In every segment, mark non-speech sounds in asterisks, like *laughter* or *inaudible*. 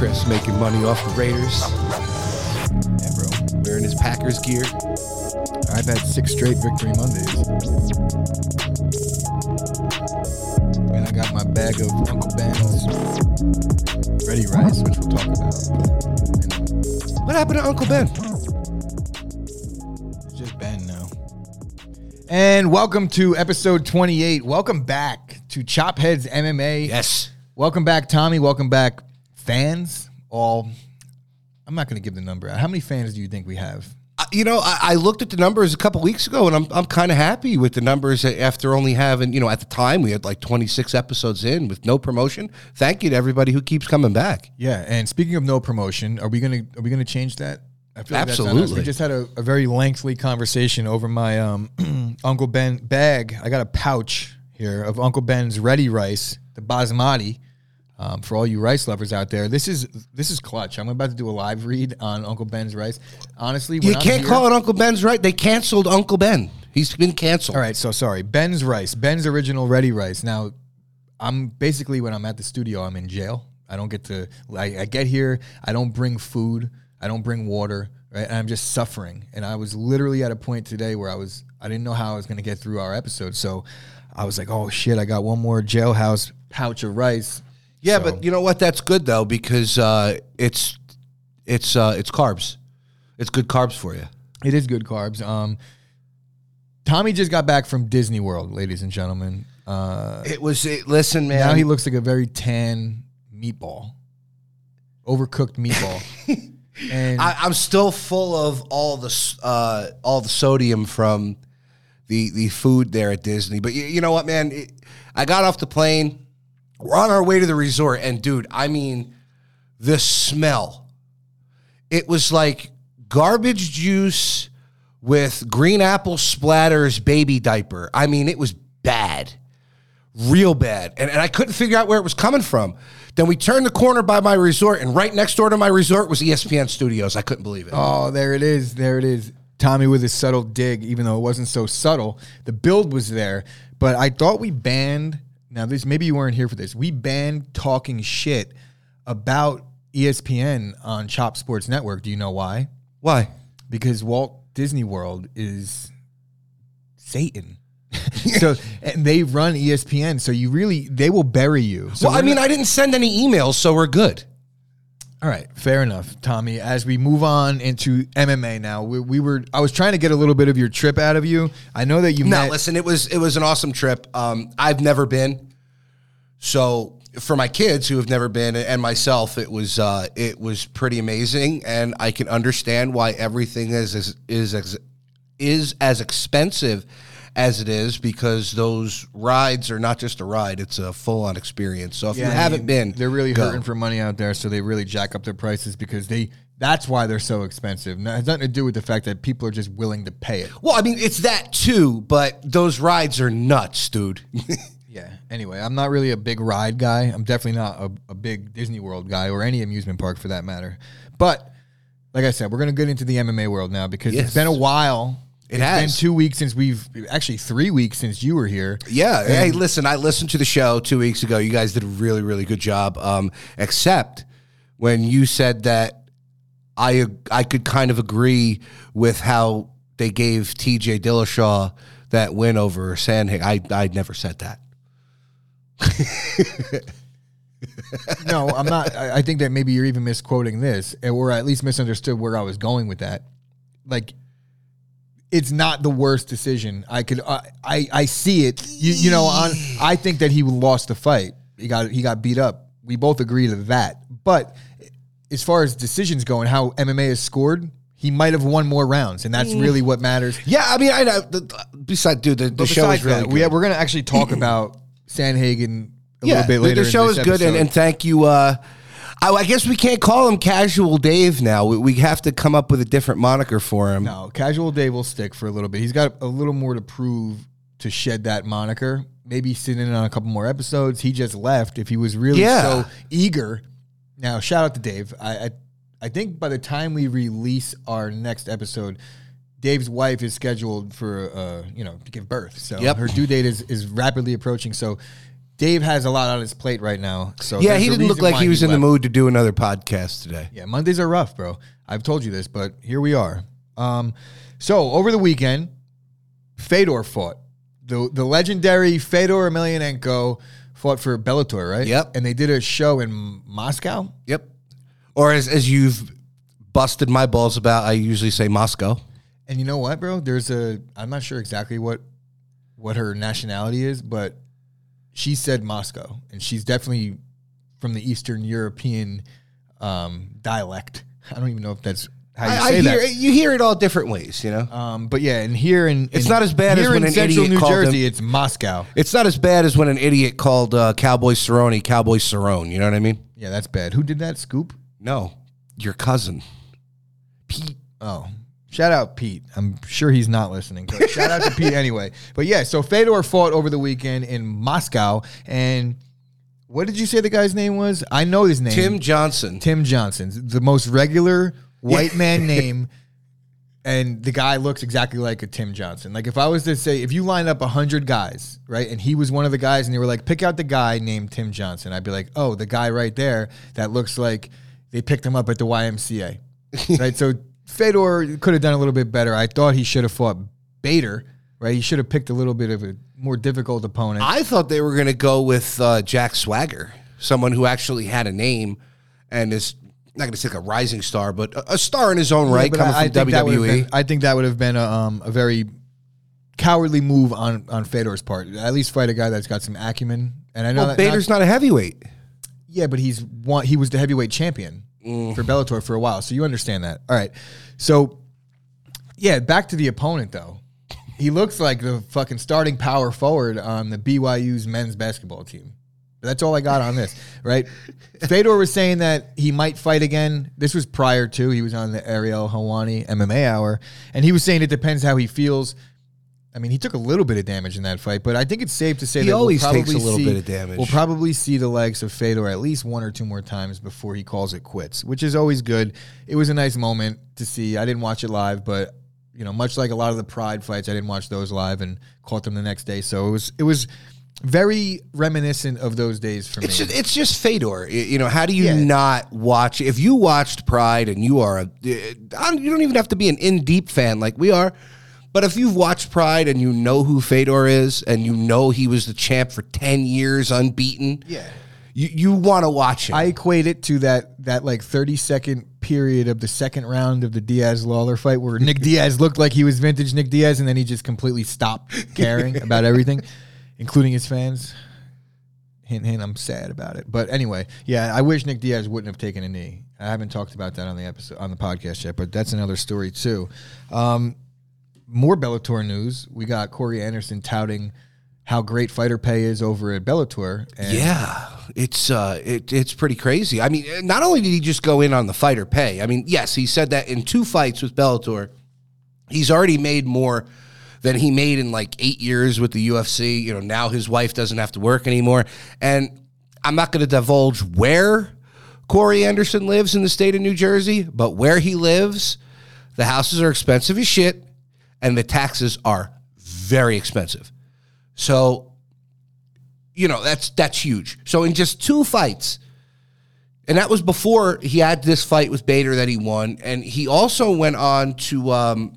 Chris making money off the Raiders. Yeah, bro. Wearing his Packers gear. I've had six straight victory Mondays. And I got my bag of Uncle Ben's ready rice, which we'll talk about. And What happened to Uncle Ben? it's just Ben now. And welcome to episode 28. Welcome back to Chopheads MMA. Yes. Welcome back, Tommy. Welcome back, fans. All. I'm not going to give the number out. How many fans do you think we have? You know, I, I looked at the numbers a couple weeks ago, and I'm I'm kind of happy with the numbers after only having you know at the time we had like 26 episodes in with no promotion. Thank you to everybody who keeps coming back. Yeah, and speaking of no promotion, are we gonna are we gonna change that? I feel that's on us. Absolutely. We just had a, a very lengthy conversation over my um, *clears throat* Uncle Ben bag. I got a pouch here of Uncle Ben's ready rice, the basmati. Um, for all you rice lovers out there, this is this is clutch. I'm about to do a live read on Uncle Ben's rice. Honestly, You can't here- call it Uncle Ben's rice. They canceled Uncle Ben. He's been canceled. All right, so sorry. Ben's rice, Ben's original ready rice. Now, I'm basically when I'm at the studio, I'm in jail. I don't get to. I, I get here, I don't bring food, I don't bring water, right? And I'm just suffering. And I was literally at a point today where I was, I didn't know how I was going to get through our episode. So I was like, oh shit, I got one more jailhouse pouch of rice. Yeah, So- but you know what? That's good though because uh, it's it's uh, it's carbs. It's good carbs for you. It is good carbs. Um, Tommy just got back from Disney World, ladies and gentlemen. Uh, It was. It, listen, man. Now he looks like a very tan meatball, overcooked meatball. *laughs* and I, I'm still full of all the uh, all the sodium from the the food there at Disney. But you, you know what, man? It, I got off the plane. We're on our way to the resort, and dude, I mean, the smell. It was like garbage juice with green apple splatters baby diaper. I mean, it was bad real bad. And, and I couldn't figure out where it was coming from. Then we turned the corner by my resort, and right next door to my resort was ESPN Studios. I couldn't believe it. oh, there it is. There it is. Tommy with his subtle dig, even though it wasn't so subtle. The build was there, but I thought we banned. Now, this maybe you weren't here for this. We banned talking shit about ESPN on Chop Sports Network. Do you know why? Why? because Walt Disney World is Satan. *laughs* so and they run ESPN, so you really they will bury you. So well, I mean, not- I didn't send any emails, so we're good. All right, fair enough, Tommy. As we move on into MMA now, we, we were I was trying to get a little bit of your trip out of you. I know that you No, met. listen, it was it was an awesome trip. Um, I've never been, so for my kids who have never been and myself, it was uh, it was pretty amazing, and I can understand why everything is is is is as expensive as it is because those rides are not just a ride; it's a full on experience. So if Yeah, you haven't been, they're really go. hurting for money out there, so they really jack up their prices because they. That's why they're so expensive. Now, it has nothing to do with the fact that people are just willing to pay it. Well, I mean, it's that too, but those rides are nuts, dude. *laughs* Yeah. Anyway, I'm not really a big ride guy. I'm definitely not a, a big Disney World guy or any amusement park for that matter. But like I said, we're gonna get into the MMA world now because Yes. it's been a while. It It's has. been two weeks since we've actually three weeks since you were here. Yeah. Hey, listen, I listened to the show two weeks ago. You guys did a really, really good job. Um, except when you said that I I could kind of agree with how they gave TJ Dillashaw that win over Sandhagen. I I never said that. *laughs* No, I'm not. I, I think that maybe you're even misquoting this, or at least misunderstood where I was going with that. Like, it's not the worst decision. I could, I, I, I see it. You, you know, on. I think that he lost the fight. He got, he got beat up. We both agree to that. But as far as decisions go and how MMA is scored, he might have won more rounds, and that's really what matters. Yeah, I mean, I know. Besides, dude, the, the show is really that, good. we, we're going to actually talk *clears throat* about Sandhagen a yeah, little bit the- later. The, in show this is good, and, and thank you. Uh, I, I guess we can't call him Casual Dave now. We, we have to come up with a different moniker for him. No, Casual Dave will stick for a little bit. He's got a little more to prove to shed that moniker. Maybe sitting in on a couple more episodes. He just left. If he was really Yeah. so eager. Now, shout out to Dave. I, I I think by the time we release our next episode, Dave's wife is scheduled for uh, you know, to give birth. So Yep. her due date is is rapidly approaching. So Dave has a lot on his plate right now. So Yeah, he didn't look like he was in the mood to do another podcast today. Yeah, Mondays are rough, bro. I've told you this, but here we are. Um, so over the weekend, Fedor fought. The the legendary Fedor Emelianenko fought for Bellator, right? Yep. And they did a show in Moscow. Yep. Or as as you've busted my balls about, I usually say Moscow. And you know what, bro? There's a I'm not sure exactly what what her nationality is, but she said Moscow, and she's definitely from the Eastern European um, dialect. I don't even know if that's how you I, I say hear that. you hear it all different ways, you know. Um, but yeah, and here in It's in- not as bad as when in an Central idiot New called Jersey. them- It's Moscow. It's not as bad as when an idiot called uh, Cowboy Cerrone Cowboy Cerrone. You know what I mean? Yeah, that's bad. Who did that? Scoop. No, your cousin, Pete. Oh, shout out Pete. I'm sure he's not listening. But shout out to Pete anyway. But yeah, so Fedor fought over the weekend in Moscow, and what did you say the guy's name was? I know his name. Tim Johnson. Tim Johnson, the most regular white man *laughs* name. And the guy looks exactly like a Tim Johnson. Like if I was to say, if you line up hundred guys, right, and he was one of the guys, and they were like, pick out the guy named Tim Johnson, I'd be like, oh, the guy right there that looks like they picked him up at the YMCA, *laughs* right? So Fedor could have done a little bit better. I thought he should have fought Bader, right? He should have picked a little bit of a more difficult opponent. I thought they were going to go with uh, Jack Swagger, someone who actually had a name and is not going to say like a rising star, but a, a star in his own right, but coming I, I from think that would have WWE. been, I think that would have been a, um, a very cowardly move on on Fedor's part. At least fight a guy that's got some acumen. And I know well, that Bader's not, not a heavyweight. yeah, but he's one. He was the heavyweight champion Mm. for Bellator for a while, so you understand that. All right, so yeah, back to the opponent though. He looks like the fucking starting power forward on the BYU's men's basketball team. That's all I got on this, *laughs* right? Fedor was saying that he might fight again. This was prior to he was on the Ariel Helwani MMA hour, and he was saying it depends how he feels. I mean, he took a little bit of damage in that fight, but I think it's safe to say He that always we'll takes a little see- bit of damage. We'll probably see the legs of Fedor at least one or two more times before he calls it quits, which is always good. It was a nice moment to see. I didn't watch it live, but you know, much like a lot of the Pride fights, I didn't watch those live and caught them the next day. So it was it was very reminiscent of those days for It's me. just, it's just Fedor. You know, how do you Yeah. not watch? If you watched Pride and you are a, I don't- you don't even have to be an in deep fan like we are, but if you've watched Pride and you know who Fedor is and you know he was the champ for ten years unbeaten, Yeah. you you want to watch him. I equate it to that that like 30 second period of the second round of the Diaz Lawler fight where Nick Diaz looked like he was vintage Nick Diaz and then he just completely stopped caring *laughs* about everything, including his fans. Hint, hint, I'm sad about it. But anyway, yeah, I wish Nick Diaz wouldn't have taken a knee. I haven't talked about that on the episode on the podcast yet, but that's another story too. Um, more Bellator news. We got Corey Anderson touting how great fighter pay is over at Bellator. Yeah, it's uh, it, it's pretty crazy. I mean, not only did he just go in on the fighter pay. I mean, yes, he said that in two fights with Bellator, he's already made more than he made in like eight years with the UFC. You know, now his wife doesn't have to work anymore, and I'm not going to divulge where Corey Anderson lives in the state of New Jersey, but where he lives, the houses are expensive as shit, and the taxes are very expensive. So you know that's that's huge. So in just two fights, and that was before he had this fight with Bader that he won, and he also went on to um,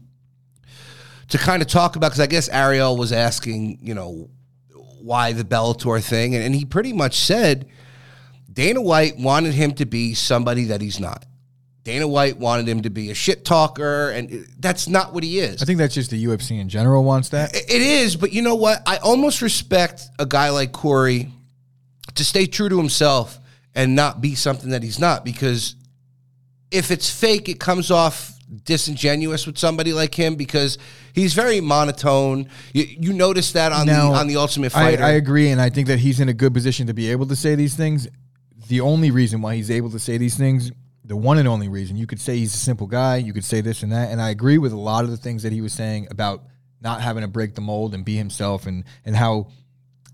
to kind of talk about because I guess Ariel was asking, you know, why the Bellator thing, and, and he pretty much said Dana White wanted him to be somebody that he's not. Dana White wanted him to be a shit talker, and that's not what he is. I think that's just the UFC in general wants that. It is, but you know what? I almost respect a guy like Corey to stay true to himself and not be something that he's not because if it's fake, it comes off disingenuous with somebody like him because he's very monotone. You, you notice that on Now, the on the Ultimate I, Fighter. I agree, and I think that he's in a good position to be able to say these things. The only reason why he's able to say these things, the one and only reason, you could say he's a simple guy, you could say this and that, and I agree with a lot of the things that he was saying about not having to break the mold and be himself, and and how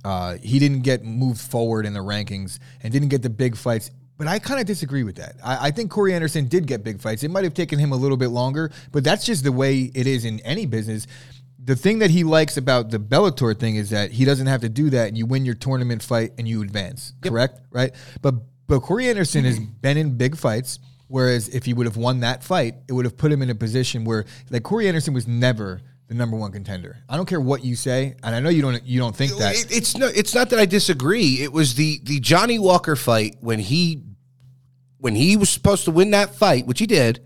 uh, he didn't get moved forward in the rankings and didn't get the big fights. But I kind of disagree with that. I, I think Corey Anderson did get big fights. It might have taken him a little bit longer, but that's just the way it is in any business the thing that he likes about the Bellator thing is that he doesn't have to do that, and you win your tournament fight and you advance. Correct, right? But but Corey Anderson has mm-hmm. been in big fights. Whereas if he would have won that fight, it would have put him in a position where like Corey Anderson was never the number one contender. I don't care what you say, and I know you don't you don't think that. It- it's no, it's not that I disagree. It was the the Johnny Walker fight when he when he was supposed to win that fight, which he did.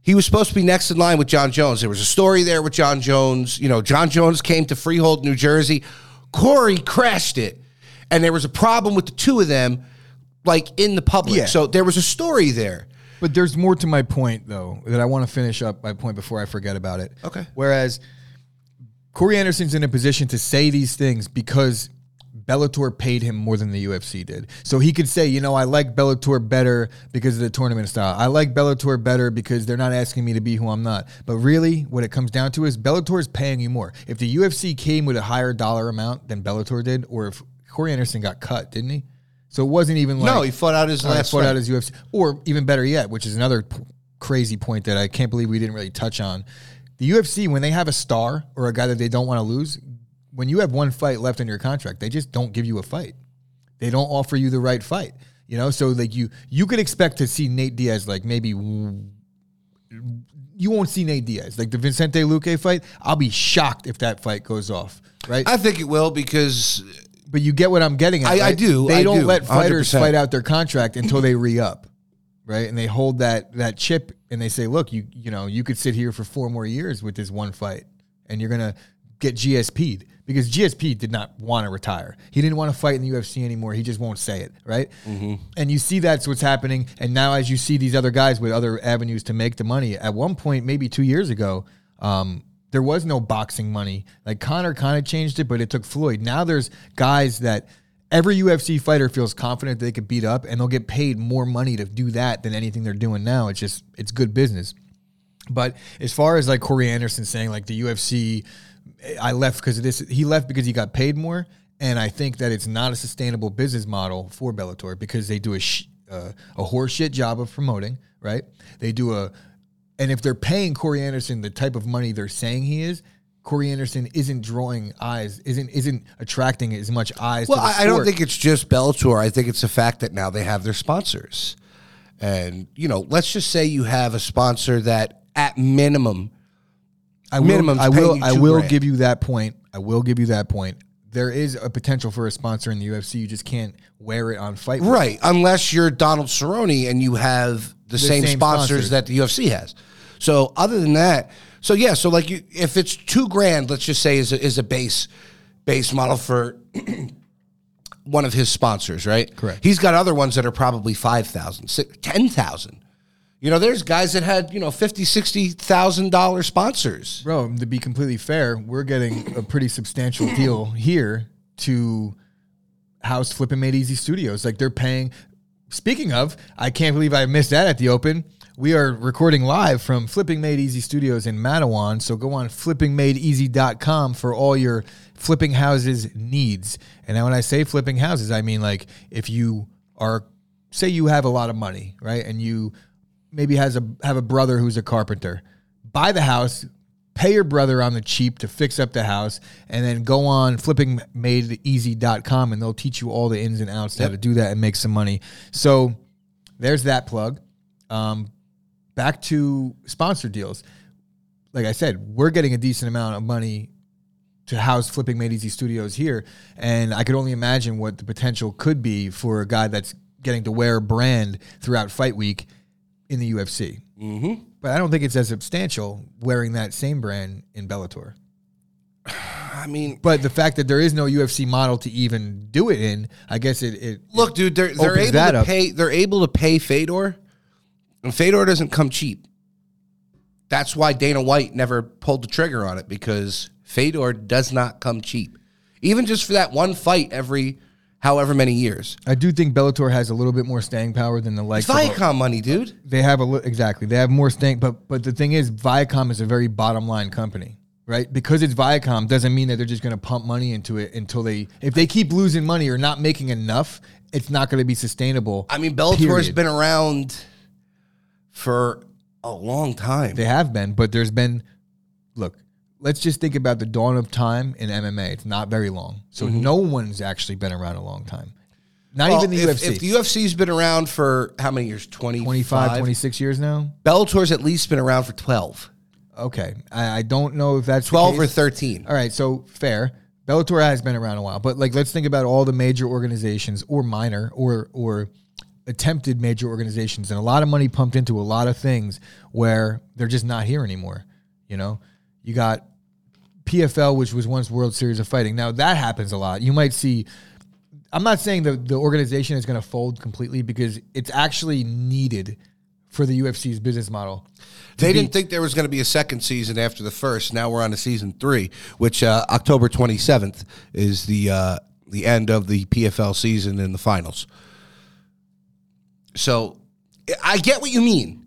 He was supposed to be next in line with Jon Jones. There was a story there with Jon Jones. You know, Jon Jones came to Freehold, New Jersey. Corey crashed it, and there was a problem with the two of them, like in the public. Yeah. So there was a story there. But there's more to my point, though, that I want to finish up my point before I forget about it. Okay. Whereas Corey Anderson's in a position to say these things because Bellator paid him more than the UFC did. So he could say, you know, I like Bellator better because of the tournament style. I like Bellator better because they're not asking me to be who I'm not. But really, what it comes down to is Bellator is paying you more. If the UFC came with a higher dollar amount than Bellator did, or if Corey Anderson got cut, didn't he? So it wasn't even like no, he fought out his uh, last fought fight. out his UFC, or even better yet, which is another p- crazy point that I can't believe we didn't really touch on. The UFC, when they have a star or a guy that they don't want to lose, when you have one fight left in your contract, they just don't give you a fight. They don't offer you the right fight. You know, so like you you could expect to see Nate Diaz like maybe you won't see Nate Diaz like the Vicente Luque fight. I'll be shocked if that fight goes off. Right, I think it will because but you get what I'm getting at. I- I do, They I don't do, let fighters 100%. fight out their contract until they re up, right? And they hold that that chip and they say, "Look, you you know you could sit here for four more years with this one fight, and you're gonna get GSP'd because GSP did not want to retire. He didn't want to fight in the UFC anymore. He just won't say it, right? And you see that's what's happening. And now as you see these other guys with other avenues to make the money, at one point, maybe two years ago. Um, there was no boxing money. Like Conor kind of changed it, but it took Floyd. Now there's guys that every UFC fighter feels confident they could beat up, and they'll get paid more money to do that than anything they're doing now. It's just it's good business. But as far as like Corey Anderson saying like the UFC, I left because of this. He left because he got paid more, and I think that it's not a sustainable business model for Bellator because they do a sh- uh, a horseshit job of promoting. Right? They do a, and if they're paying Corey Anderson the type of money they're saying he is. Corey Anderson isn't drawing eyes, isn't isn't attracting as much eyes. Well, to the I, I don't think it's just Bellator. I think it's the fact that now they have their sponsors. And, you know, let's just say you have a sponsor that at minimum, I will, I will, I will grand. give you that point. I will give you that point. There is a potential for a sponsor in the UFC. You just can't wear it on fight. Right, unless you're Donald Cerrone and you have the, same, same sponsors, sponsors. that the UFC has. So other than that, so yeah, so like you, if it's two grand, let's just say is a, is a base base model for *clears throat* one of his sponsors, right? Correct. He's got other ones that are probably 5,000, 10,000. You know, there's guys that had, you know, 50, 60,000 dollar sponsors. Bro, to be completely fair, we're getting a pretty substantial deal here to house Flippin' Made Easy Studios. Like they're paying. Speaking of, I can't believe I missed that at the open. We are recording live from Flipping Made Easy Studios in Matawan. So go on flippingmadeeasy.com for all your flipping houses needs. And now when I say flipping houses, I mean like if you are say you have a lot of money, right? And you maybe has a have a brother who's a carpenter. Buy the house, pay your brother on the cheap to fix up the house, and then go on flippingmadeeasy.com and they'll teach you all the ins and outs how to do that and make some money. So there's that plug. Um, back to sponsor deals. Like I said, we're getting a decent amount of money to house Flipping Made Easy Studios here, and I could only imagine what the potential could be for a guy that's getting to wear a brand throughout fight week in the UFC. Mm-hmm. But I don't think it's as substantial wearing that same brand in Bellator. *sighs* I mean, But the fact that there is no UFC model to even do it in, I guess it. it look, dude, they're they're able to up. pay. They're able to pay Fedor, and Fedor doesn't come cheap. That's why Dana White never pulled the trigger on it because Fedor does not come cheap, even just for that one fight every however many years. I do think Bellator has a little bit more staying power than the likes It's of. Viacom money, dude. They have a li- exactly. They have more staying, but but the thing is, Viacom is a very bottom line company, right? Because it's Viacom doesn't mean that they're just going to pump money into it until they. If they keep losing money or not making enough, it's not going to be sustainable. I mean, Bellator's period. been around for a long time. They have been, but there's been, look, let's just think about the dawn of time in MMA. It's not very long. So Mm-hmm. no one's actually been around a long time. Not Well, even the if, UFC. If the UFC's been around for how many years? 25? 25, 26 years now? Bellator's at least been around for 12. Okay. I, I don't know if that's the 12 or 13. All right, so fair. Bellator has been around a while, but like let's think about all the major organizations or minor or or attempted major organizations and a lot of money pumped into a lot of things where they're just not here anymore. You know, you got PFL, which was once World Series of Fighting. Now that happens a lot. You might see. I'm not saying the the organization is going to fold completely because it's actually needed for the UFC's business model. They didn't think there was going to be a second season after the first. Now we're on to season three, which uh, October 27th is the uh, the end of the PFL season in the finals. So I get what you mean.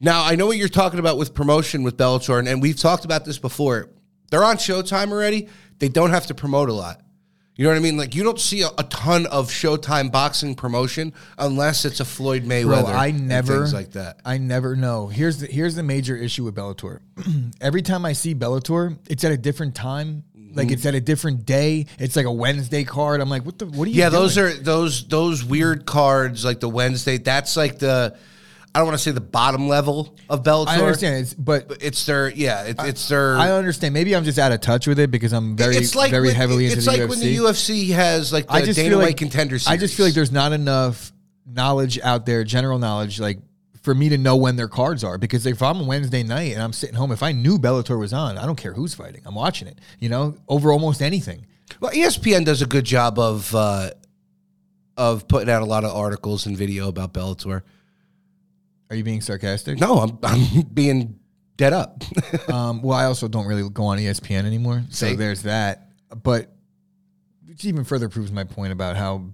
Now I know what you're talking about with promotion with Bellator, and, and we've talked about this before. They're on Showtime already. They don't have to promote a lot. You know what I mean? Like you don't see a, a ton of Showtime boxing promotion unless it's a Floyd Mayweather. Bro, I never things like that. I never know. Here's the here's the major issue with Bellator. *clears throat* Every time I see Bellator, it's at a different time. Mm-hmm. Like it's at a different day. It's like a Wednesday card. I'm like, what the what are you Yeah, doing? those are those those weird cards like the Wednesday. That's like the I don't want to say the bottom level of Bellator. I understand it's but it's their yeah, it, it's their. I understand. Maybe I'm just out of touch with it because I'm very it's like very when- heavily into It's the like UFC. when the UFC has like the I just Dana feel White like contender series. I just feel like there's not enough knowledge out there, general knowledge, like for me to know when their cards are. Because if I'm a Wednesday night and I'm sitting home, if I knew Bellator was on, I don't care who's fighting. I'm watching it. You know, over almost anything. well, ESPN does a good job of uh, of putting out a lot of articles and video about Bellator. Are you being sarcastic? No, I'm I'm *laughs* being dead up. *laughs* Um, well, I also don't really go on ESPN anymore, so See? there's that. But which even further proves my point about how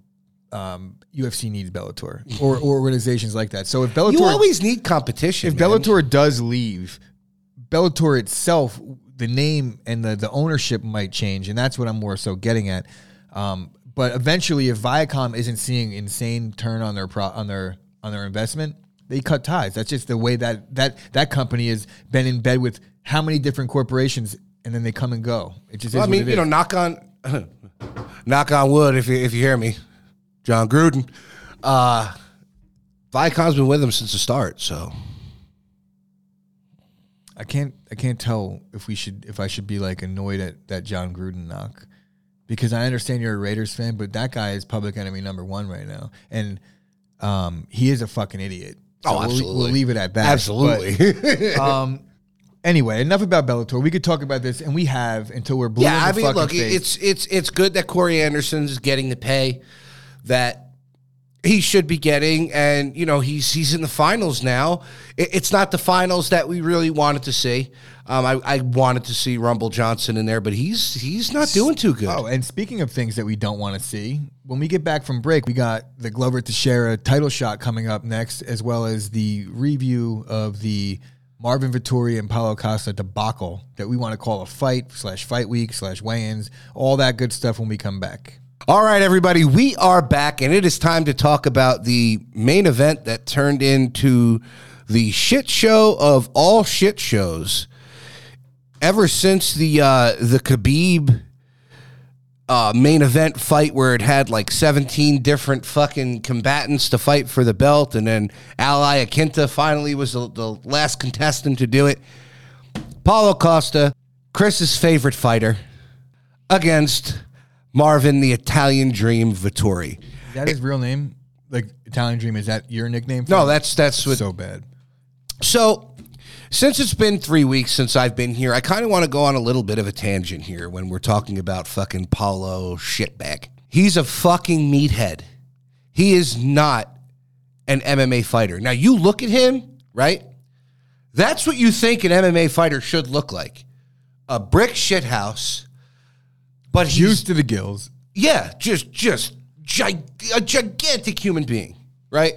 um, UFC needs Bellator or, *laughs* or organizations like that. So if Bellator, you always need competition. if man. Bellator does leave, Bellator itself, the name and the the ownership might change, and that's what I'm more so getting at. Um, but eventually, if Viacom isn't seeing insane turn on their pro, on their on their investment, they cut ties. That's just the way that that that company has been in bed with how many different corporations, and then they come and go. It just Well, is I mean, you know, knock on *laughs* knock on wood if you if you hear me, Jon Gruden. Uh Viacom's been with him since the start, so I can't I can't tell if we should if I should be like annoyed at that Jon Gruden knock because I understand you're a Raiders fan, but that guy is public enemy number one right now, and um, he is a fucking idiot. So Oh, we'll- We'll, leave it at that. absolutely. But, *laughs* um, anyway, enough about Bellator. We could talk about this, and we have until we're blue yeah, in I mean, look, face. it's it's it's good that Corey Anderson's getting the pay that he should be getting, and you know he's he's in the finals now. It, it's not the finals that we really wanted to see. Um, I, I wanted to see Rumble Johnson in there, but he's he's not doing too good. Oh, and speaking of things that we don't want to see, when we get back from break, we got the Glover Teixeira title shot coming up next, as well as the review of the Marvin Vettori and Paulo Costa debacle that we want to call a fight slash fight week slash weigh-ins, all that good stuff when we come back. All right, everybody, we are back, and it is time to talk about the main event that turned into the shit show of all shit shows. Ever since the uh, the Khabib uh, main event fight, where it had like seventeen different fucking combatants to fight for the belt, and then Al Iaquinta finally was the, the last contestant to do it. Paulo Costa, Chris's favorite fighter, against Marvin the Italian Dream Vettori. Is that his real name? Like Italian Dream? Is that your nickname? for No, him? that's that's what. so bad. So, since it's been three weeks since I've been here, I kind of want to go on a little bit of a tangent here when we're talking about fucking Paulo shitbag. He's a fucking meathead. He is not an MMA fighter. Now you look at him, right? That's what you think an MMA fighter should look like. A brick shithouse. But he's Used to the gills. yeah, just just gi- a gigantic human being, right?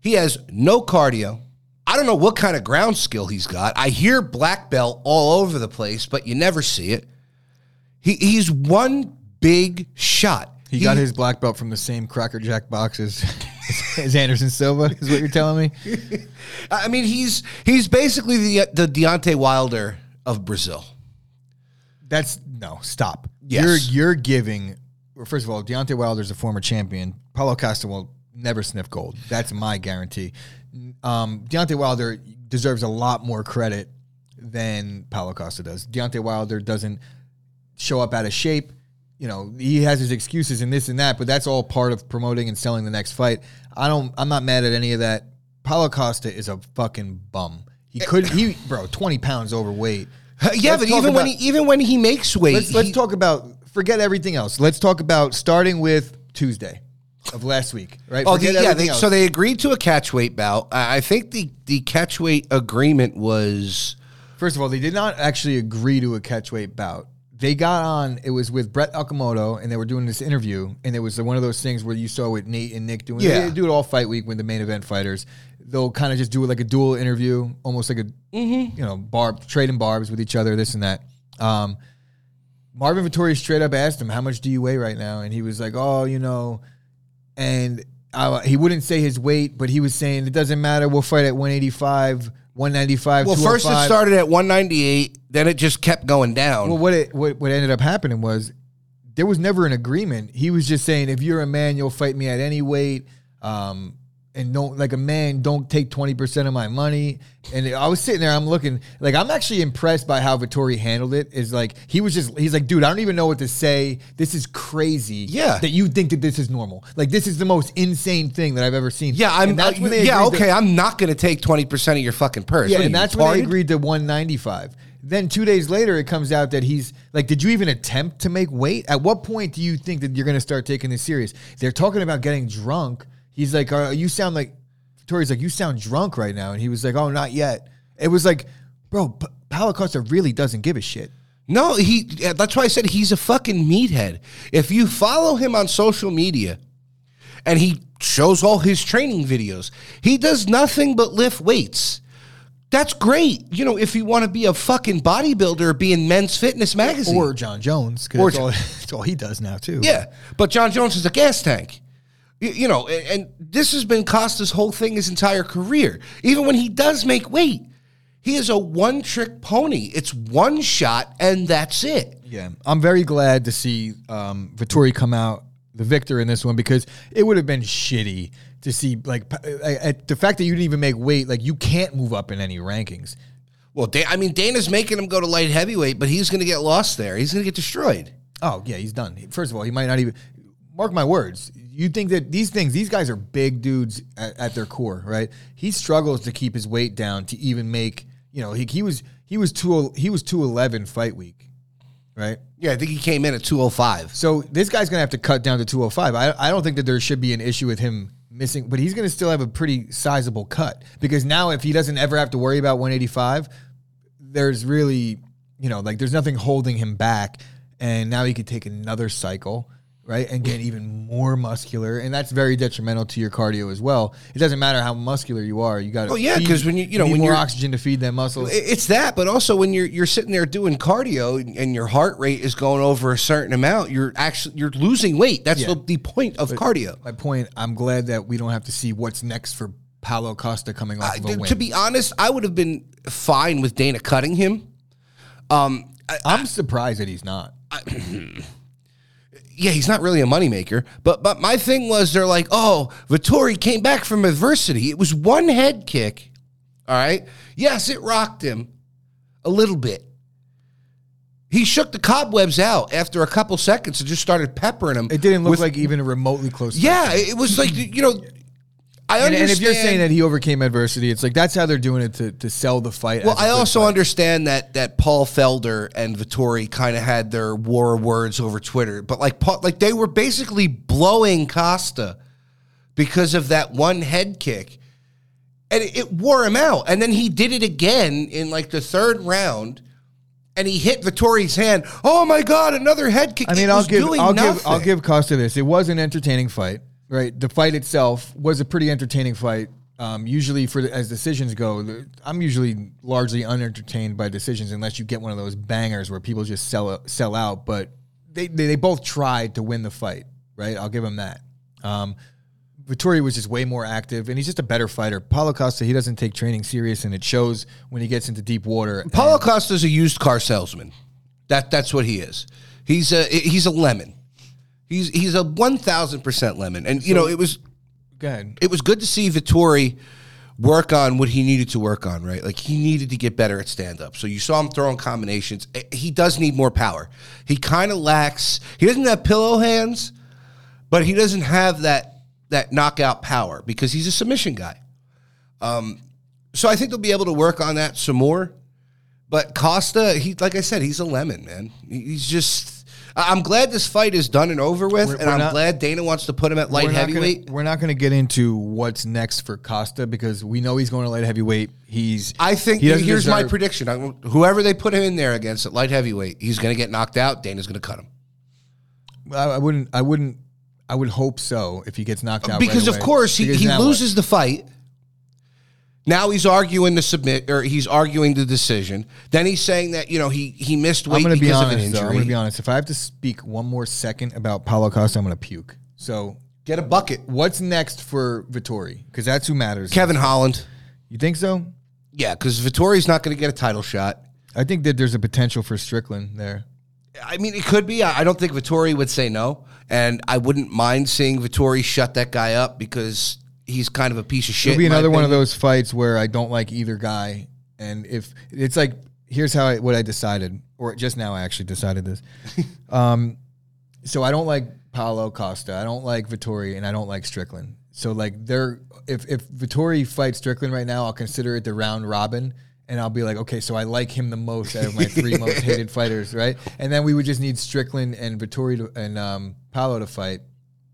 He has no cardio. I don't know what kind of ground skill he's got. I hear black belt all over the place, but you never see it. He he's one big shot. He, got his black belt from the same Cracker Jack boxes *laughs* as Anderson Silva. Is what you're telling me? *laughs* I mean, he's he's basically the the Deontay Wilder of Brazil. That's no stop. Yes. You're you're giving. Well, first of all, Deontay Wilder's a former champion. Paulo Costa will never sniff gold. That's my guarantee. Um, Deontay Wilder deserves a lot more credit than Paulo Costa does. Deontay Wilder doesn't show up out of shape. You know, he has his excuses and this and that, but that's all part of promoting and selling the next fight. I don't. I'm not mad at any of that. Paulo Costa is a fucking bum. He could. He bro, twenty pounds overweight. Uh, yeah, Let's but even when he even when he makes weight, Let's let's he- talk about forget everything else. Let's talk about starting with Tuesday of last week, right? Oh, the, yeah. They, so they agreed to a catch weight bout. I I think the the catch weight agreement was First of all, they did not actually agree to a catchweight bout. They got on. It was with Brett Okamoto, and they were doing this interview, and it was one of those things where you saw with Nate and Nick doing. Yeah. They do it all fight week when the main event fighters. They'll kind of just do like a dual interview, almost like a Mm-hmm. you know barb trading barbs with each other, this and that. Um, Marvin Vettori straight up asked him, "How much do you weigh right now?" And he was like, "Oh, you know," and uh, he wouldn't say his weight, but he was saying it doesn't matter. We'll fight at 185, 195. well. First, it started at 198. Then it just kept going down. Well, what it what, what ended up happening was there was never an agreement. He was just saying, if you're a man, you'll fight me at any weight. Um, and don't like a man, don't take twenty percent of my money. And I was sitting there, I'm looking like I'm actually impressed by how Vettori handled it. Is like he was just he's like, dude, I don't even know what to say. This is crazy. Yeah. that you think that this is normal. Like this is the most insane thing that I've ever seen. yeah, I'm. Uh, yeah, agreed to- okay. I'm not going to take 20 percent of your fucking purse. yeah, What and that's when they agreed to 195. Then two days later, it comes out that he's like, did you even attempt to make weight? At what point do you think that you're going to start taking this serious? They're talking about getting drunk. He's like, uh, you sound like, Tori's like, you sound drunk right now. And he was like, oh, not yet. It was like, bro, P- Paulo Costa really doesn't give a shit. No, he. That's why I said he's a fucking meathead. If you follow him on social media, and he shows all his training videos, he does nothing but lift weights. That's great. You know, if you want to be a fucking bodybuilder, be in Men's Fitness magazine, Or Jon Jones, because that's, all- *laughs* all he does now, too. yeah. But Jon Jones is a gas tank. You, you know, and, and this has been Costa's whole thing his entire career. Even when he does make weight, he is a one trick pony. It's one shot and that's it. Yeah, I'm very glad to see um, Vettori come out the victor in this one because it would have been shitty to see like the fact that you didn't even make weight. Like you can't move up in any rankings. Well, Da- I mean, Dana's making him go to light heavyweight, but he's going to get lost there. He's going to get destroyed. Oh yeah, he's done. First of all, he might not even mark my words. You think that these things, these guys are big dudes at, at their core, right? He struggles to keep his weight down to even make. You know, he, he was he was two he was two eleven fight week, right? Yeah, I think he came in at 205. So this guy's gonna have to cut down to 205. I, I don't think that there should be an issue with him missing, but he's gonna still have a pretty sizable cut because now if he doesn't ever have to worry about 185, there's really you know like there's nothing holding him back, and now he could take another cycle. Right and get even more muscular, and that's very detrimental to your cardio as well. It doesn't matter how muscular you are; you got to. Oh, yeah, 'cause when you- you know, need when more you're- oxygen to feed that muscle, It's that, but also when you're you're sitting there doing cardio and your heart rate is going over a certain amount, you're actually you're losing weight. That's Yeah. the, the point of cardio. My point. I'm glad that we don't have to see what's next for Paulo Costa coming off I- of a win. to be honest, I would have been fine with Dana cutting him. Um, I- I'm surprised that he's not. *clears throat* yeah, he's not really a moneymaker. But but my thing was they're like, oh, Vettori came back from adversity. It was one head kick. All right. Yes, it rocked him a little bit. He shook the cobwebs out after a couple seconds and just started peppering him. It didn't look with- like even a remotely close. Yeah, it was like you know. *clears throat* I And, understand. and if you're saying that he overcame adversity, it's like that's how they're doing it to, to sell the fight. Well, I also fight. understand that that Paul Felder and Vettori kind of had their war words over Twitter, but like Paul, like they were basically blowing Costa because of that one head kick, and it, it wore him out. And then he did it again in like the third round, and he hit Vettori's hand. Oh my God, another head kick! I mean, I'll give I'll give I'll give Costa this. It was an entertaining fight, right? The fight itself was a pretty entertaining fight. Um, usually, for the, as decisions go, the- I'm usually largely unentertained by decisions unless you get one of those bangers where people just sell sell out. But they they, they both tried to win the fight, right? I'll give them that. Um, Vettori was just way more active, and he's just a better fighter. Paulo Costa, he doesn't take training serious, and it shows when he gets into deep water. Paulo And- Costa's a used car salesman. That that's what he is. He's a he's a lemon. He's he's a one thousand percent lemon. And you know it was Go ahead. it was good to see Vettori work on what he needed to work on, right? Like he needed to get better at stand up. So you saw him throwing combinations. Eh, He does need more power. He kind of lacks. He doesn't have pillow hands, but he doesn't have that that knockout power because he's a submission guy. Um, so I think they'll be able to work on that some more. But Costa, he like I said, he's a lemon, man. He's just. I'm glad this fight is done and over with, We're- and we're I'm not- glad Dana wants to put him at light we're heavyweight. Gonna, we're not going to get into what's next for Costa because we know he's going to light heavyweight. He's. I think he here's my prediction. I- Whoever they put him in there against at light heavyweight, he's going to get knocked out. Dana's going to cut him I, I wouldn't. I wouldn't. I would hope so if he gets knocked out. because, right of course, he, he loses the fight. Now he's arguing the submit or he's arguing the decision. Then he's saying that you know he he missed weight I'm to because be of an honest. Though, I'm going to be honest. If I have to speak one more second about Paulo Costa, I'm going to puke. So, Get a bucket, what's next for Vettori? Because that's who matters. Kevin Holland. you think so? Yeah, because Vettori's not going to get a title shot. I think that there's a potential for Strickland there. I mean, it could be. I I don't think Vettori would say no, and I wouldn't mind seeing Vettori shut that guy up because he's kind of a piece of shit. It'll be another one of those fights where I don't like either guy, and if it's like, here's how I what I decided, or just now I actually decided this. *laughs* um, so I don't like Paulo Costa, I don't like Vettori, and I don't like Strickland. So like they're if if Vettori fights Strickland right now, I'll consider it the round robin. And I'll be like, okay, so I like him the most out of my three *laughs* most hated fighters, right? And then we would just need Strickland and Vettori to, and um, Paulo to fight,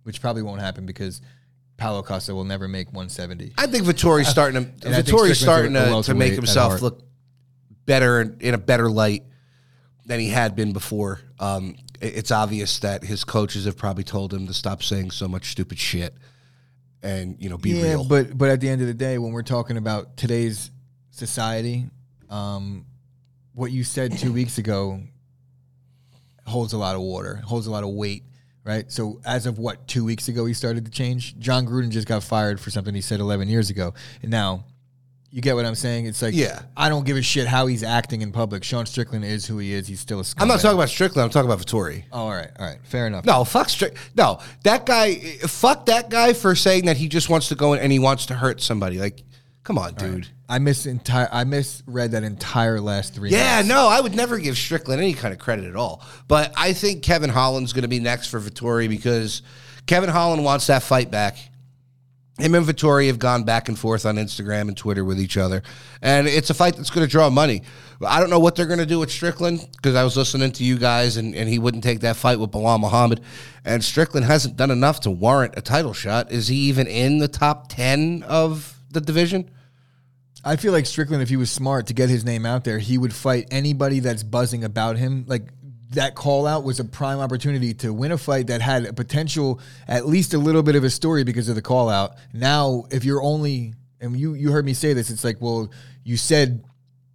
which probably won't happen because Paulo Costa will never make 170. I think Vettori's starting to And I think Vettori's Strickland's starting a- a to, to welterweight make at himself heart. look better in a better light than he had been before. Um, it- it's obvious that his coaches have probably told him to stop saying so much stupid shit and you know be yeah, real. but but at the end of the day, when we're talking about today's society, um, what you said two weeks ago holds a lot of water, holds a lot of weight, right? So as of what two weeks ago, he started to change. Jon Gruden just got fired for something he said 11 years ago, and now. You get what I'm saying? It's like, Yeah. I don't give a shit how he's acting in public. Sean Strickland is who he is. He's still a scumbag. I'm not talking about Strickland. I'm talking about Vettori. Oh, all right, all right, fair enough. No, fuck Strick. No, that guy. Fuck that guy for saying that he just wants to go in and he wants to hurt somebody. Like, come on, dude. I miss entire. I misread that entire last three. Yeah, minutes. no, I would never give Strickland any kind of credit at all. But I think Kevin Holland's going to be next for Vettori because Kevin Holland wants that fight back. Him and Vettori have gone back and forth on Instagram and Twitter with each other, and it's a fight that's going to draw money. I don't know what they're going to do with Strickland because I was listening to you guys, and, and he wouldn't take that fight with Belal Muhammad, and Strickland hasn't done enough to warrant a title shot. Is he even in the top ten of the division? I feel like Strickland, if he was smart to get his name out there, he would fight anybody that's buzzing about him. Like that call out was a prime opportunity to win a fight that had a potential, at least a little bit of a story because of the call out. Now, if you're only, and you you heard me say this, it's like, well, you said,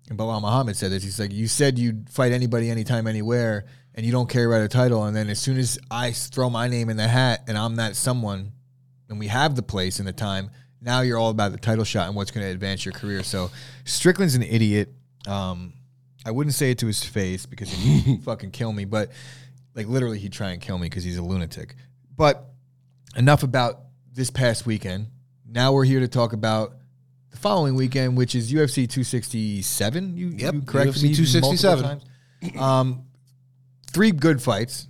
and Belal Muhammad said this. He's like, you said you'd fight anybody, anytime, anywhere, and you don't care about a title. And then as soon as I throw my name in the hat and I'm that someone, and we have the place and the time. Now you're all about the title shot and what's going to advance your career. So Strickland's an idiot. Um, I wouldn't say it to his face because he'd *laughs* fucking kill me, but like literally he'd try and kill me because he's a lunatic. But enough about this past weekend. Now we're here to talk about the following weekend, which is UFC 267. You, Yep, you corrected UFC me 267. times. Um, three good fights.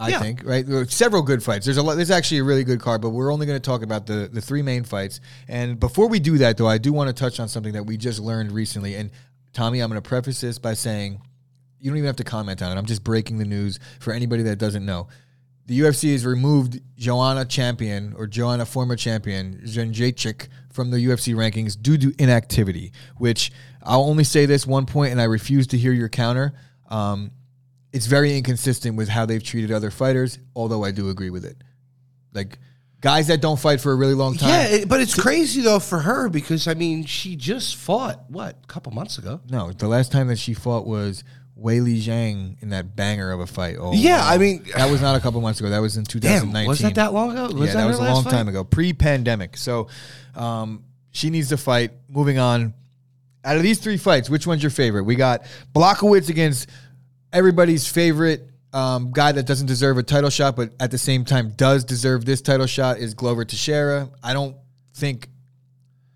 I Yeah. think right. Several good fights. There's a lot. There's actually a really good card, but we're only going to talk about the the three main fights. And before we do that, though, I do want to touch on something that we just learned recently. And Tommy, I'm going to preface this by saying you don't even have to comment on it. I'm just breaking the news for anybody that doesn't know. The UFC has removed Joanna champion or Joanna former champion Jędrzejczyk from the UFC rankings due to inactivity. Which I'll only say this one point, and I refuse to hear your counter. Um, it's very inconsistent with how they've treated other fighters. Although I do agree with it. Like guys that don't fight for a really long time. Yeah, it- but it's crazy though for her because I mean she just fought what a couple months ago. No, the last time that she fought was Weili Zhang in that banger of a fight. Oh, Yeah, wow. I mean- that was not a couple months ago. That was in 2019. Damn, was that that long ago? Was yeah, that, her was a long fight? time ago, pre-pandemic. So, um, she needs to fight. Moving on. Out of these three fights, which one's your favorite? We got Blachowicz against everybody's favorite um, guy that doesn't deserve a title shot, but at the same time does deserve this title shot is Glover Teixeira. I don't think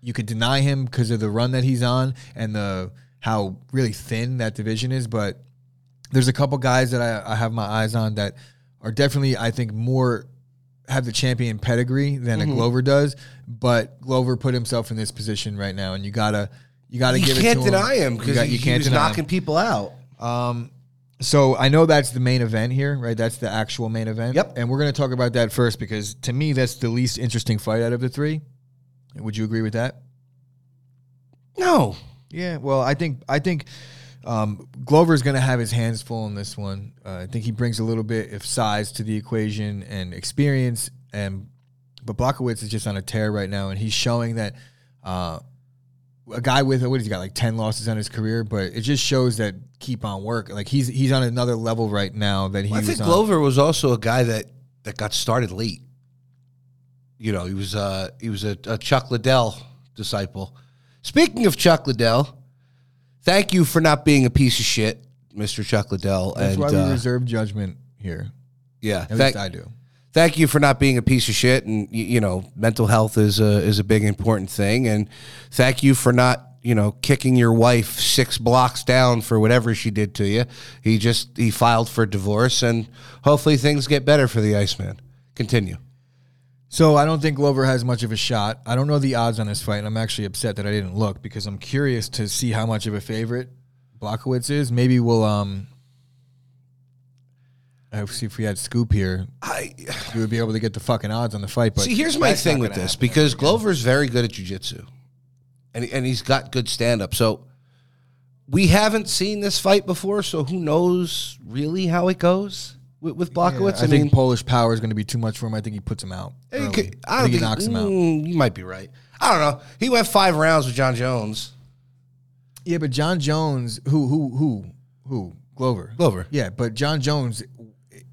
you could deny him because of the run that he's on and the how really thin that division is. But there's a couple guys that I, I have my eyes on that are definitely, I think, more have the champion pedigree than Mm-hmm. a Glover does. But Glover put himself in this position right now, and you gotta you gotta You give it can't to him. deny him You because got- you he can't was deny him. knocking people out. Um, so I know that's the main event here, right? That's the actual main event. Yep. And we're going to talk about that first because to me, that's the least interesting fight out of the three. Would you agree with that? No, Yeah. Well, I think I think um, Glover's going to have his hands full in this one. Uh, I think he brings a little bit of size to the equation and experience, and but Blachowicz is just on a tear right now, and he's showing that. Uh, a guy with what he's got like 10 losses on his career but it just shows that keep on work like he's he's on another level right now that he I was think on. Glover was also a guy that that got started late. You know, he was uh he was a, a Chuck Liddell disciple. Speaking of Chuck Liddell, thank you for not being a piece of shit, Mr. Chuck Liddell. that's and why we uh, reserve judgment here yeah, at thank, least I do thank you for not being a piece of shit. And you know, mental health is a is a big important thing. And thank you for not you know kicking your wife six blocks down for whatever she did to you. He just he filed for divorce, and hopefully things get better for the Iceman. Continue. so I don't think Glover has much of a shot I don't know the odds on this fight and I'm actually upset that I didn't look because I'm curious to see how much of a favorite Blachowicz is maybe we'll um I see if we had Scoop here, I we would be able to get the fucking odds on the fight. But see. Here's my thing with this because Glover's very good at jujitsu, and and he's got good stand up. So we haven't seen this fight before, so who knows really how it goes with, with Blachowicz? I, think Polish power is going to be too much for him. I think he puts him out. Could- I, I think think he knocks him out. mm, You might be right. I don't know. He went five rounds with Jon Jones. Yeah, but Jon Jones, who who who who Glover, Glover. Yeah, but Jon Jones,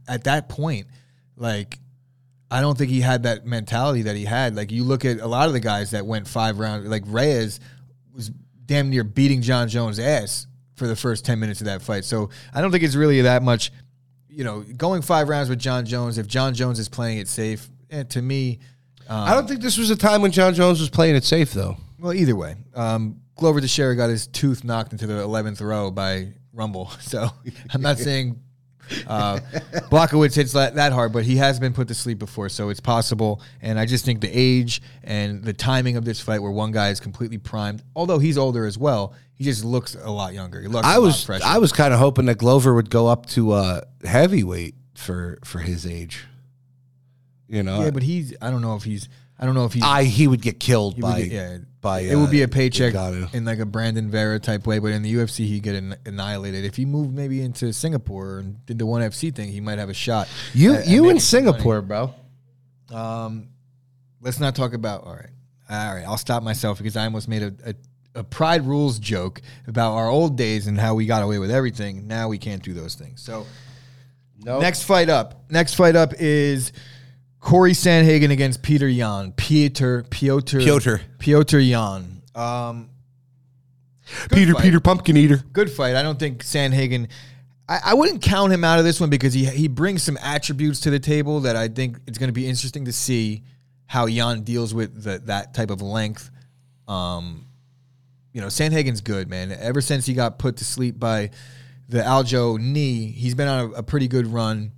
at that point, like, I don't think he had that mentality that he had. Like, you look at a lot of the guys that went five rounds, like Reyes was damn near beating Jon Jones' ass for the first ten minutes of that fight. So I don't think it's really that much. You know, going five rounds with Jon Jones. If Jon Jones is playing it safe, eh, to me, um, I don't think this was a time when Jon Jones was playing it safe, though. well, either way, um, Glover Teixeira got his tooth knocked into the eleventh row by Rumble. *laughs* So I'm not saying uh, Blachowicz hits that, that hard, but he has been put to sleep before, so it's possible. And I just think the age and the timing of this fight, where one guy is completely primed, although he's older as well, he just looks a lot younger. He looks. I was. I was kind of hoping that Glover would go up to uh, heavyweight for for his age. You know, yeah, but he's. I don't know if he's. I don't know if he's. I he would get killed he would by get- yeah, by. it would be uh, a paycheck Ngannou. in like a Brandon Vera type way, but in the UFC he'd get an- annihilated. If he moved maybe into Singapore and did the one FC thing, he might have a shot. You at- at you making in some money. Singapore, bro? Um, let's not talk about. All right, all right. I'll stop myself because I almost made a, a, a Pride Rules joke about our old days and how we got away with everything. Now we can't do those things. So No. next fight up. Next fight up is Corey Sandhagen against Peter Yan. Peter Piotr Piotr. Piotr Yan. Um, Peter fight. Peter Pumpkin Eater. good fight. I don't think Sandhagen. I, I wouldn't count him out of this one because he he brings some attributes to the table that I think it's going to be interesting to see how Yan deals with the, that type of length. Um, you know, Sandhagen's good, man. Ever since he got put to sleep by the Aljo knee, he's been on a, a pretty good run,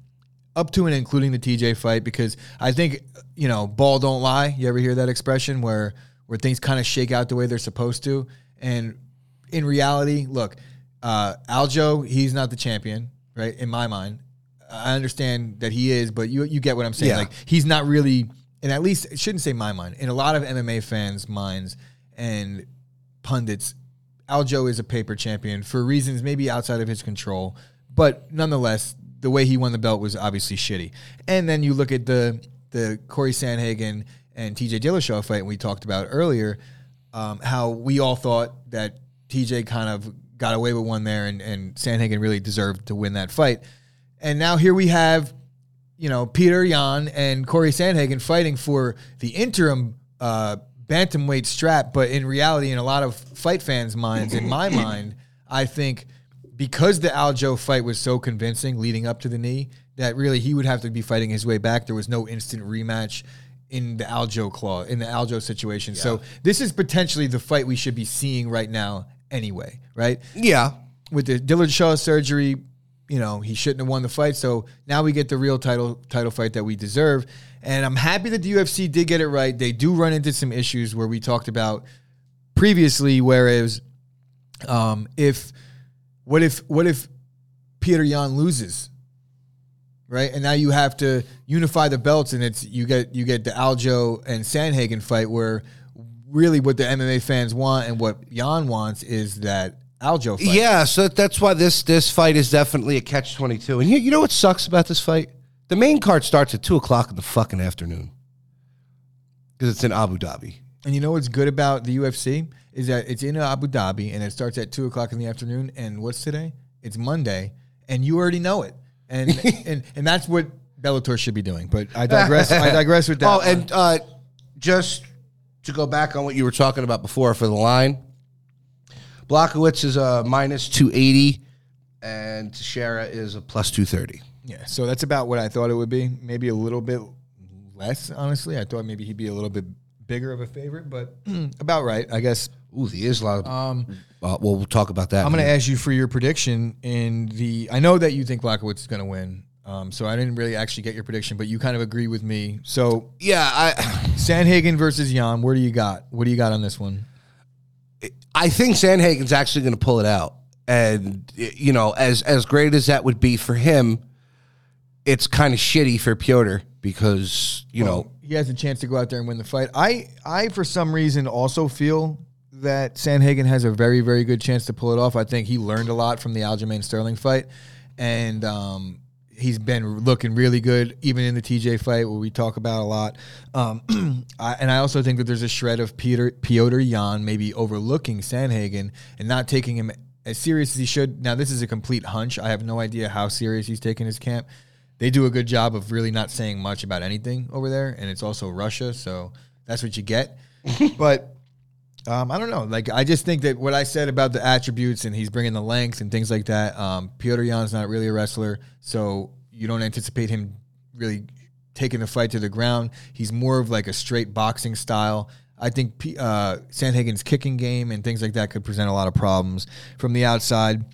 up to and including the TJ fight. Because I think you know, ball don't lie. You ever hear that expression where where things kind of shake out the way they're supposed to? And in reality, look, uh, Aljo, he's not the champion, right? In my mind, I understand that he is, but you you get what I'm saying. Yeah. Like he's not really, and at least shouldn't say my mind. In a lot of MMA fans' minds and pundits, Aljo is a paper champion for reasons maybe outside of his control, but nonetheless, the way he won the belt was obviously shitty. And then you look at the the Corey Sandhagen and TJ Dillashaw fight we talked about earlier, um, how we all thought that TJ kind of got away with one there, and, and Sandhagen really deserved to win that fight. And now here we have, you know, Peter Yan and Corey Sandhagen fighting for the interim uh, bantamweight strap. But in reality, in a lot of fight fans' minds, in my *coughs* mind, I think because the Aljo fight was so convincing leading up to the knee that really he would have to be fighting his way back. There was no instant rematch in the Aljo claw in the Aljo situation. So this is potentially the fight we should be seeing right now anyway, right? Yeah. With the Dillashaw surgery, you know, he shouldn't have won the fight. So now we get the real title title fight that we deserve. And I'm happy that the UFC did get it right. They do run into some issues where we talked about previously, whereas um, if what if what if Peter Yan loses? Right? And now you have to unify the belts and it's you get you get the Aljo and Sandhagen fight where really what the MMA fans want and what Yan wants is that Aljo fight. Yeah, so that's why this this fight is definitely a catch twenty two. And you, you know what sucks about this fight? The main card starts at two o'clock in the fucking afternoon because it's in Abu Dhabi. And you know what's good about the UFC is that it's in Abu Dhabi and it starts at two o'clock in the afternoon. And what's today? It's Monday, and you already know it. And *laughs* and and that's what Bellator should be doing. But I digress. I *laughs* digress with that. Oh, one. and uh, just to go back on what you were talking about before for the line, Blachowicz is a minus two eighty, and Teixeira is a plus two thirty. yeah, so that's about what I thought it would be. Maybe a little bit less, honestly. I thought maybe he'd be a little bit bigger of a favorite, but *clears throat* about right, I guess. Ooh, the Islam. Um, well, we'll talk about that. I'm going to ask you for your prediction in the. I know that you think Blachowicz is going to win. Um, so I didn't really actually get your prediction, but you kind of agree with me. So yeah, I *sighs* Sandhagen versus Yan. Where do you got? What do you got on this one? I think Sandhagen's actually going to pull it out, and you know, as as great as that would be for him, it's kind of shitty for Piotr because you know he has a chance to go out there and win the fight. I I for some reason also feel that Sandhagen has a very very good chance to pull it off. I think he learned a lot from the Aljamain Sterling fight, and um, he's been looking really good even in the TJ fight where we talk about a lot. Um, *clears throat* I, and I also think that there's a shred of Peter Piotr Yan maybe overlooking Sandhagen and not taking him as serious as he should. Now this is a complete hunch. I have no idea how serious he's taking his camp. They do a good job of really not saying much about anything over there, and it's also Russia, so that's what you get. *laughs* but um, I don't know. Like I just think that what I said about the attributes and he's bringing the length and things like that. Um, Piotr Yan's not really a wrestler, so you don't anticipate him really taking the fight to the ground. He's more of like a straight boxing style. I think P- uh, Sandhagen's kicking game and things like that could present a lot of problems from the outside.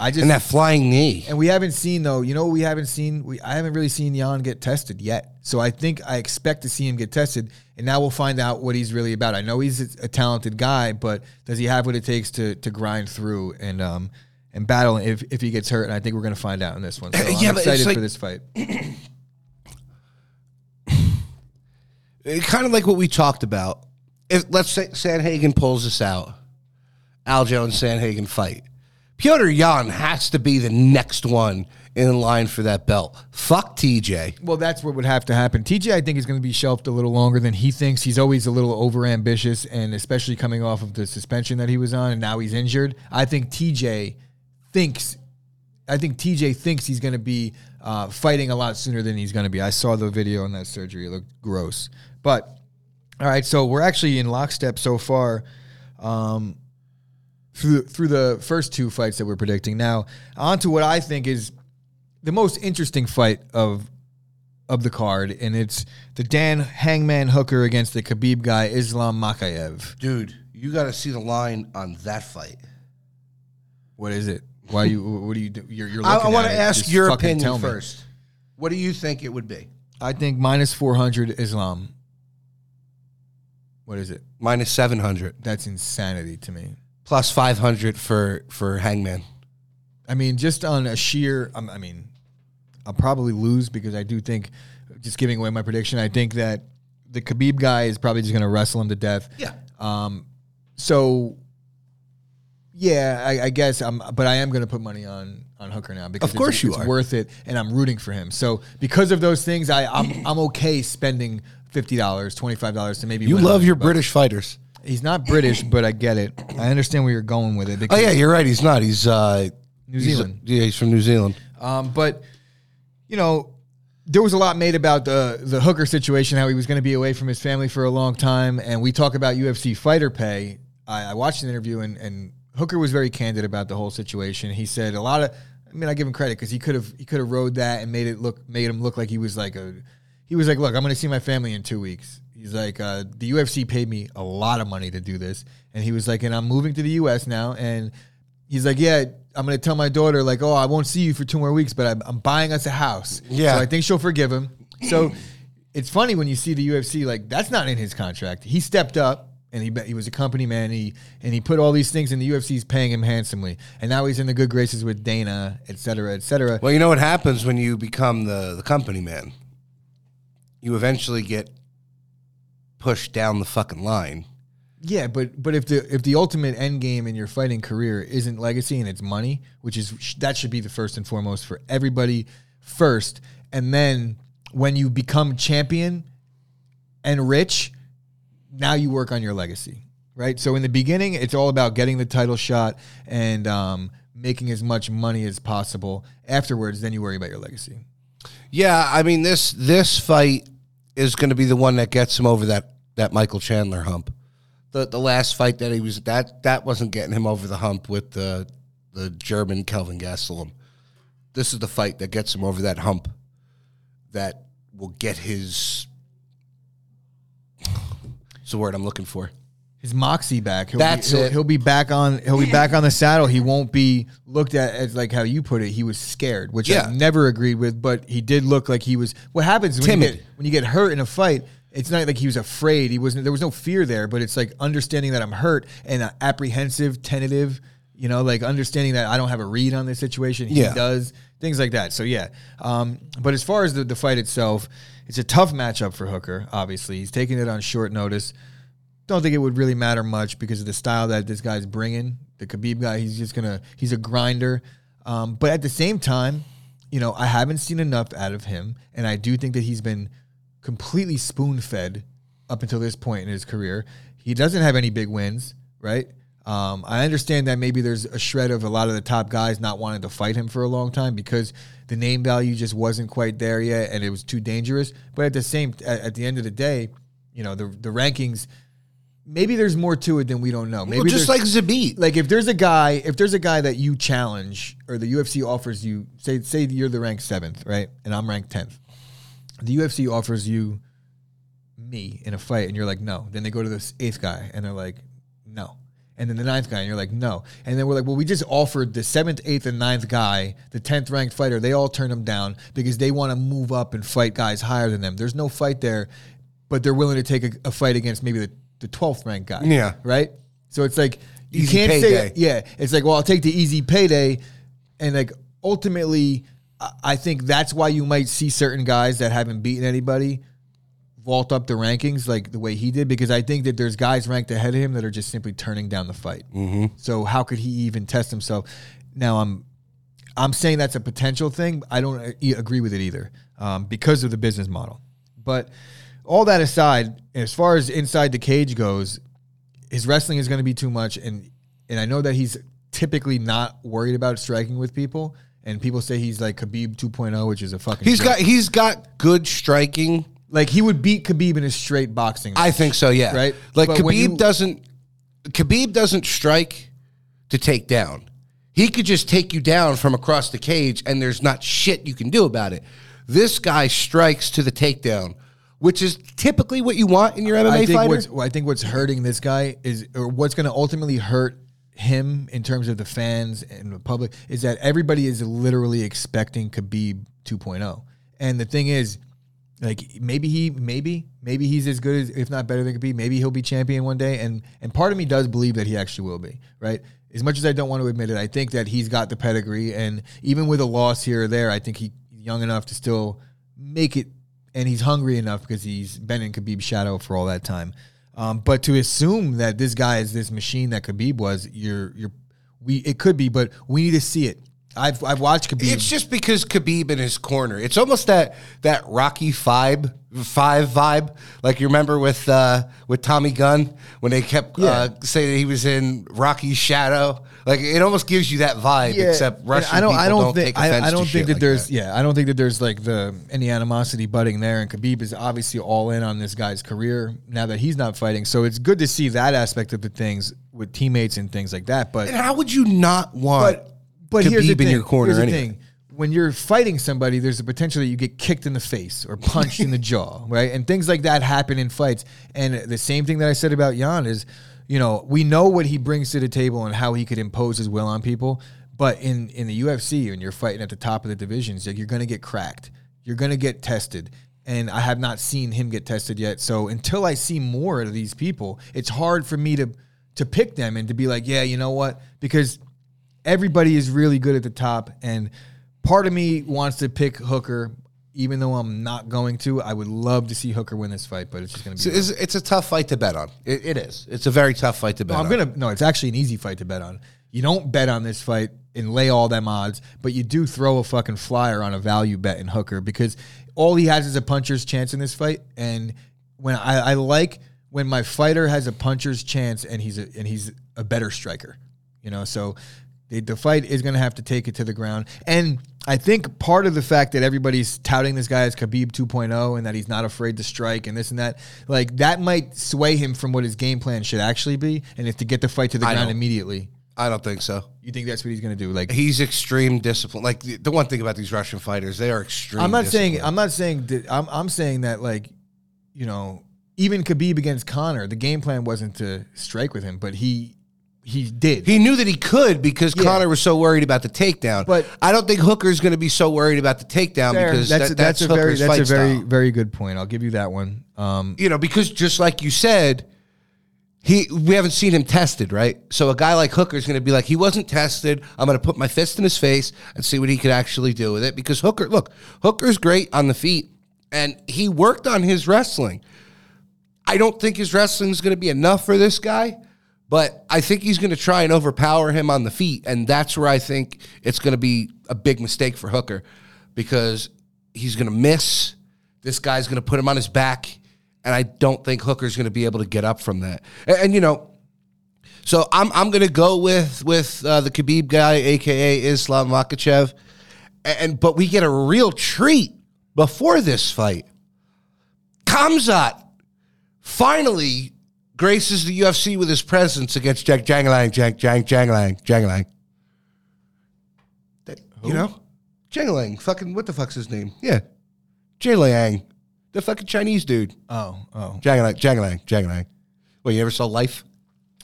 I just and that flying knee. and we haven't seen though. You know, we haven't seen. We I haven't really seen Yan get tested yet. So I think I expect to see him get tested, and now we'll find out what he's really about. I know he's a, talented guy, but does he have what it takes to to grind through and um and battle if if he gets hurt? And I think we're going to find out in this one. So *clears throat* I'm Yeah, it's excited like- for this fight. *clears throat* kind of like what we talked about. If let's say Sandhagen pulls us out, Aljo and Sandhagen fight. Piotr Yan has to be the next one in line for that belt. Fuck TJ. Well, that's what would have to happen. TJ, I think, is going to be shelved a little longer than he thinks. He's always a little overambitious, and especially coming off of the suspension that he was on, and now he's injured. I think TJ thinks, I think TJ thinks he's going to be uh, fighting a lot sooner than he's going to be. I saw the video on that surgery; it looked gross. But all right, so we're actually in lockstep so far. Um, through through the first two fights that we're predicting. Now, on to what I think is the most interesting fight of of the card, and it's the Dan Hangman Hooker against the Khabib guy Islam Makhachev. Dude, you got to see the line on that fight. What is it? Why you? What do you do? You're, you're I, I want to ask Just your opinion first. What do you think it would be? I think minus four hundred Islam. What is it? Minus 700, That's insanity to me. Plus 500 for, for Hangman. I mean, just on a sheer, um, I mean, I'll probably lose because I do think, just giving away my prediction, I think that the Khabib guy is probably just going to wrestle him to death. Yeah. Um, so, yeah, I, I guess I'm, but I am going to put money on on Hooker now because Of course it's, you it's are. worth it, and I'm rooting for him. So because of those things, I I'm I'm okay spending fifty dollars, twenty five dollars to maybe. You love 100 your. British fighters. He's not British, but I get it. I understand where you're going with it. Oh, because- yeah, you're right. He's not. He's uh, New he's- Zealand. yeah, he's from New Zealand. Um, but you know, there was a lot made about the the Hooker situation, how he was going to be away from his family for a long time, and we talk about UFC fighter pay. I, I watched an interview and and Hooker was very candid about the whole situation. He said a lot of. I mean, I give him credit because he could have he could have rode that and made it look made him look like he was like a. He was like, "Look, I'm going to see my family in two weeks." He's like, uh, "The UFC paid me a lot of money to do this," and he was like, "And I'm moving to the U.S. now." And he's like, "Yeah, I'm going to tell my daughter like, oh, I won't see you for two more weeks, but I'm, I'm buying us a house." Yeah. so I think she'll forgive him. So *laughs* it's funny when you see the UFC like that's not in his contract. He stepped up and he he was a company man. He and he put all these things in the UFC's paying him handsomely, and now he's in the good graces with Dana, et cetera, et cetera. Well, you know what happens when you become the, the company man? You eventually get pushed down the fucking line. Yeah, but but if the if the ultimate end game in your fighting career isn't legacy and it's money, which is that should be the first and foremost for everybody first, and then when you become champion and rich, now you work on your legacy, right? So in the beginning, it's all about getting the title shot and um, making as much money as possible. Afterwards, then you worry about your legacy. Yeah, I mean this this fight is going to be the one that gets him over that that Michael Chandler hump. The the last fight that he was that that wasn't getting him over the hump with the the German Kelvin Gastelum. This is the fight that gets him over that hump. That will get his. What's the word I'm looking for? His moxie back. He'll That's be, he'll, it. he'll be back on. He'll be back on the saddle. He won't be looked at as like how you put it. He was scared, which Yeah. I never agreed with. But he did look like he was. What happens when you Timid. get when you get hurt in a fight? It's not like he was afraid. He wasn't. There was no fear there. But it's like understanding that I'm hurt and uh, apprehensive, tentative. You know, like understanding that I don't have a read on this situation. He Yeah. does things like that. So yeah. Um, but as far as the, the fight itself, it's a tough matchup for Hooker. Obviously, he's taking it on short notice don't think it would really matter much because of the style that this guy's bringing. The Khabib guy, he's just gonna, he's a grinder. Um, but at the same time, you know, I haven't seen enough out of him, and I do think that he's been completely spoon fed up until this point in his career. He doesn't have any big wins, right? Um, I understand that maybe there's a shred of a lot of the top guys not wanting to fight him for a long time because the name value just wasn't quite there yet, and it was too dangerous. But at the same, at, at the end of the day, you know, the the rankings maybe there's more to it than we don't know. Maybe Well, just like Zabit. like if there's a guy, if there's a guy that you challenge or the UFC offers you, say say you're the ranked seventh, right, and I'm ranked tenth, the UFC offers you me in a fight, and you're like no. Then they go to this eighth guy, and they're like no. And then the ninth guy, and you're like, no. And then we're like, well, we just offered the seventh, eighth, and ninth guy, the tenth ranked fighter. They all turn them down because they want to move up and fight guys higher than them. There's no fight there, but they're willing to take a, a fight against maybe the the twelfth ranked guy. Yeah. Right. So it's like you Easy can't payday. say yeah. It's like well, I'll take the easy payday, and like ultimately, I- I think that's why you might see certain guys that haven't beaten anybody vault up the rankings like the way he did because I think that there's guys ranked ahead of him that are just simply turning down the fight. Mm-hmm. So how could he even test himself? Now I'm I'm saying that's a potential thing. I don't uh, e- agree with it either um, because of the business model. But all that aside, as far as inside the cage goes, his wrestling is going to be too much, and and I know that he's typically not worried about striking with people. And people say he's like Khabib 2.0, which is a fucking. He's joke. got he's got good striking. like he would beat Khabib in a straight boxing. I think so. Yeah. Right? Like But Khabib you- doesn't. Khabib doesn't strike to take down. He could just take you down from across the cage, and there's not shit you can do about it. This guy strikes to the takedown, which is typically what you want in your MMA I think fighter. what's I think what's hurting this guy is, or what's going to ultimately hurt him in terms of the fans and the public is that everybody is literally expecting Khabib 2.0, and the thing is, like maybe he, maybe maybe he's as good as, if not better than Khabib. Maybe he'll be champion one day, and and part of me does believe that he actually will be. Right, as much as I don't want to admit it, I think that he's got the pedigree, and even with a loss here or there, I think he's young enough to still make it and he's hungry enough because he's been in Khabib's shadow for all that time. Um, but to assume that this guy is this machine that Khabib was, you're you're we it could be, but we need to see it. I've I've watched Khabib. It's just because Khabib in his corner. It's almost that that Rocky Five Five vibe. Like you remember with uh, with Tommy Gunn when they kept Yeah. uh, saying that he was in Rocky's shadow. Like it almost gives you that vibe. Except and Russian I don't. people I don't, don't, think. take offense I, I don't think that like there's. Yeah, I don't think that there's like the any animosity budding there. And Khabib is obviously all in on this guy's career now that he's not fighting. So it's good to see that aspect of the things with teammates and things like that. But And how would you not want but here's the thing. your corner here's the anyway? thing. When you're fighting somebody, there's a potential that you get kicked in the face or punched in the *laughs* jaw, right? And things like that happen in fights. And the same thing that I said about Yan is, you know, we know what he brings to the table and how he could impose his will on people. But in in the UFC, when you're fighting at the top of the divisions, like you're going to get cracked. You're going to get tested. And I have not seen him get tested yet. So until I see more of these people, it's hard for me to to pick them and to be like, yeah, you know what? Because everybody is really good at the top and part of me wants to pick hooker even though i'm not going to i would love to see hooker win this fight but it's just going to be It's, it's a tough fight to bet on. It, it is. It's a very tough fight to bet No, I'm on. gonna no. It's actually an easy fight to bet on. You don't bet on this fight and lay all them odds, but you do throw a fucking flyer on a value bet in Hooker because all he has is a puncher's chance in this fight. And when I, I like when my fighter has a puncher's chance and he's a and he's a better striker, you know. So the, the fight is going to have to take it to the ground. And I think part of the fact that everybody's touting this guy as Khabib 2.0 and that he's not afraid to strike and this and that, like that might sway him from what his game plan should actually be, and it's to get the fight to the I ground immediately. I don't think so. You think that's what he's going to do? Like, He's extreme discipline. Like the, the one thing about these Russian fighters, they are extreme. I'm not saying. I'm not saying that I'm I'm saying that like, you know, even Khabib against Conor, the game plan wasn't to strike with him, but he he did. He knew that he could because Yeah. Conor was so worried about the takedown. But- I don't think Hooker's going to be so worried about the takedown Fair. because that's that, a, that's, that's, a very Hooker's that's a fight very style. very good point. I'll give you that one. Um, You know, because just like you said, he we haven't seen him tested, right? So a guy like Hooker's going to be like, he wasn't tested. I'm going to put my fist in his face and see what he could actually do with it. Because Hooker, look, Hooker's great on the feet, and he worked on his wrestling. I don't think his wrestling is going to be enough for this guy, but I think he's going to try and overpower him on the feet, and that's where I think it's going to be a big mistake for Hooker because he's going to miss. This guy's going to put him on his back, and I don't think Hooker's going to be able to get up from that. And, and, you know, so I'm I'm going to go with with uh, the Khabib guy, aka Islam Makhachev, and but we get a real treat before this fight. Khamzat finally graces the UFC with his presence against Jack Jangalang, Jack Jang Jangalang, Jangalang. That, you know? Jangalang, fucking, what the fuck's his name? Yeah. Jangalang, the fucking Chinese dude. oh oh Jangalang, Jangalang, Jangalang. Well, you ever saw Life?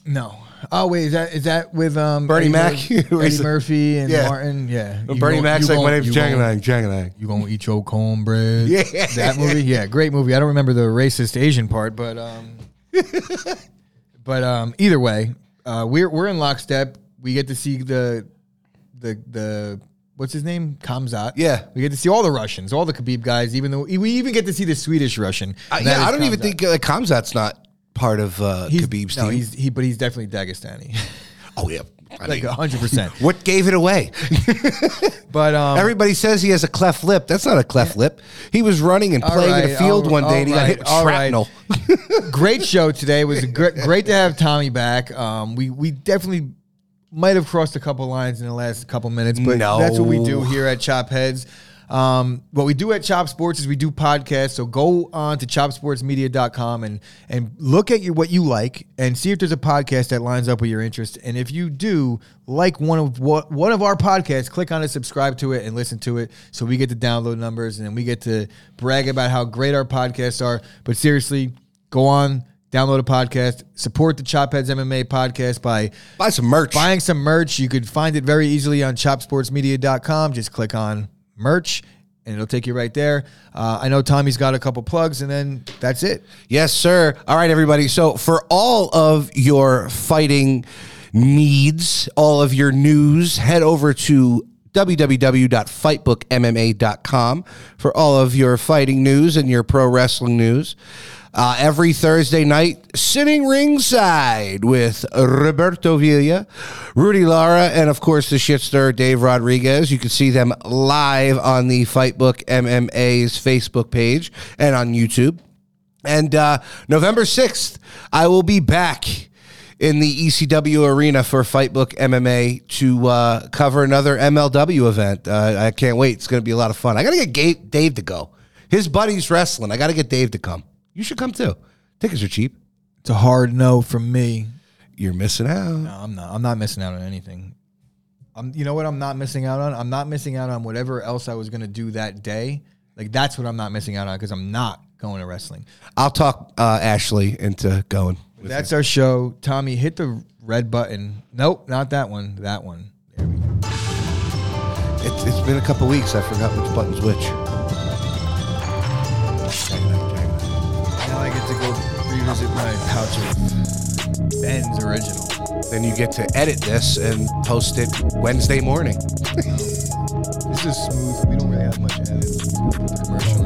no. Oh wait, is that is that with um Bernie Mac? *laughs* Eddie Murphy and Yeah. Martin? Yeah. You Bernie Mac's like, my name's Jangalang, Jangalang. You gonna eat your cornbread? *laughs* Yeah. that movie. Yeah, great movie. I don't remember the racist Asian part, but um, *laughs* but um, either way, uh, we're we're in lockstep. We get to see the the the what's his name, Khamzat. Yeah. we get to see all the Russians, all the Khabib guys. Even though we even get to see the Swedish Russian. Uh, yeah, I don't even think uh, Khamzat's not part of uh, he's Khabib's no, team. he's he, but he's definitely Dagestani, *laughs* oh, yeah. I like hundred percent. *laughs* what gave it away? *laughs* But um, Everybody says he has a cleft lip. That's not a cleft lip. He was running and playing in a field all- one day and he got hit with all right. shrapnel. *laughs* great show today. It was great, great to have Tommy back. Um, we we definitely might have crossed a couple lines in the last couple minutes, but No. that's what we do here at Chop Heads. Um, what we do at Chop Sports is we do podcasts. So go on to chopsportsmedia.com and and look at your what you like and see if there's a podcast that lines up with your interest. And if you do like one of what one of our podcasts, click on it, subscribe to it, and listen to it. So we get the download numbers and then we get to brag about how great our podcasts are. But seriously, go on. Download a podcast. Support the Chop Heads MMA podcast by Buy some merch. buying some merch. You could find it very easily on chopsportsmedia.com. Just click on merch and it'll take you right there. Uh, I know Tommy's got a couple plugs and then that's it. Yes, sir. All right, everybody. So, for all of your fighting needs, all of your news, head over to www.fightbookmma.com for all of your fighting news and your pro wrestling news. Uh, every Thursday night, sitting ringside with Roberto Villa, Rudy Lara, and of course the shitster Dave Rodriguez. You can see them live on the Fightbook MMA's Facebook page and on YouTube. And uh, November 6th, I will be back in the ECW arena for Fightbook MMA to uh, cover another MLW event. Uh, I can't wait. It's going to be a lot of fun. I got to get Dave to go. His buddy's wrestling. I got to get Dave to come. You should come too. Tickets are cheap. It's a hard no from me. you're missing out. No, I'm not. I'm not missing out on anything. I'm. You know what? I'm not missing out on. I'm not missing out on whatever else I was gonna do that day. Like that's what I'm not missing out on because I'm not going to wrestling. I'll talk uh, Ashley into going. That's our show. Tommy, hit the red button. Nope, not that one. That one. There we go. It's, it's been a couple weeks. I forgot which button's which. Now I get to go revisit my pouch of Ben's original. Then you get to edit this and post it Wednesday morning. *laughs* This is smooth. We don't really have much edit. Commercial.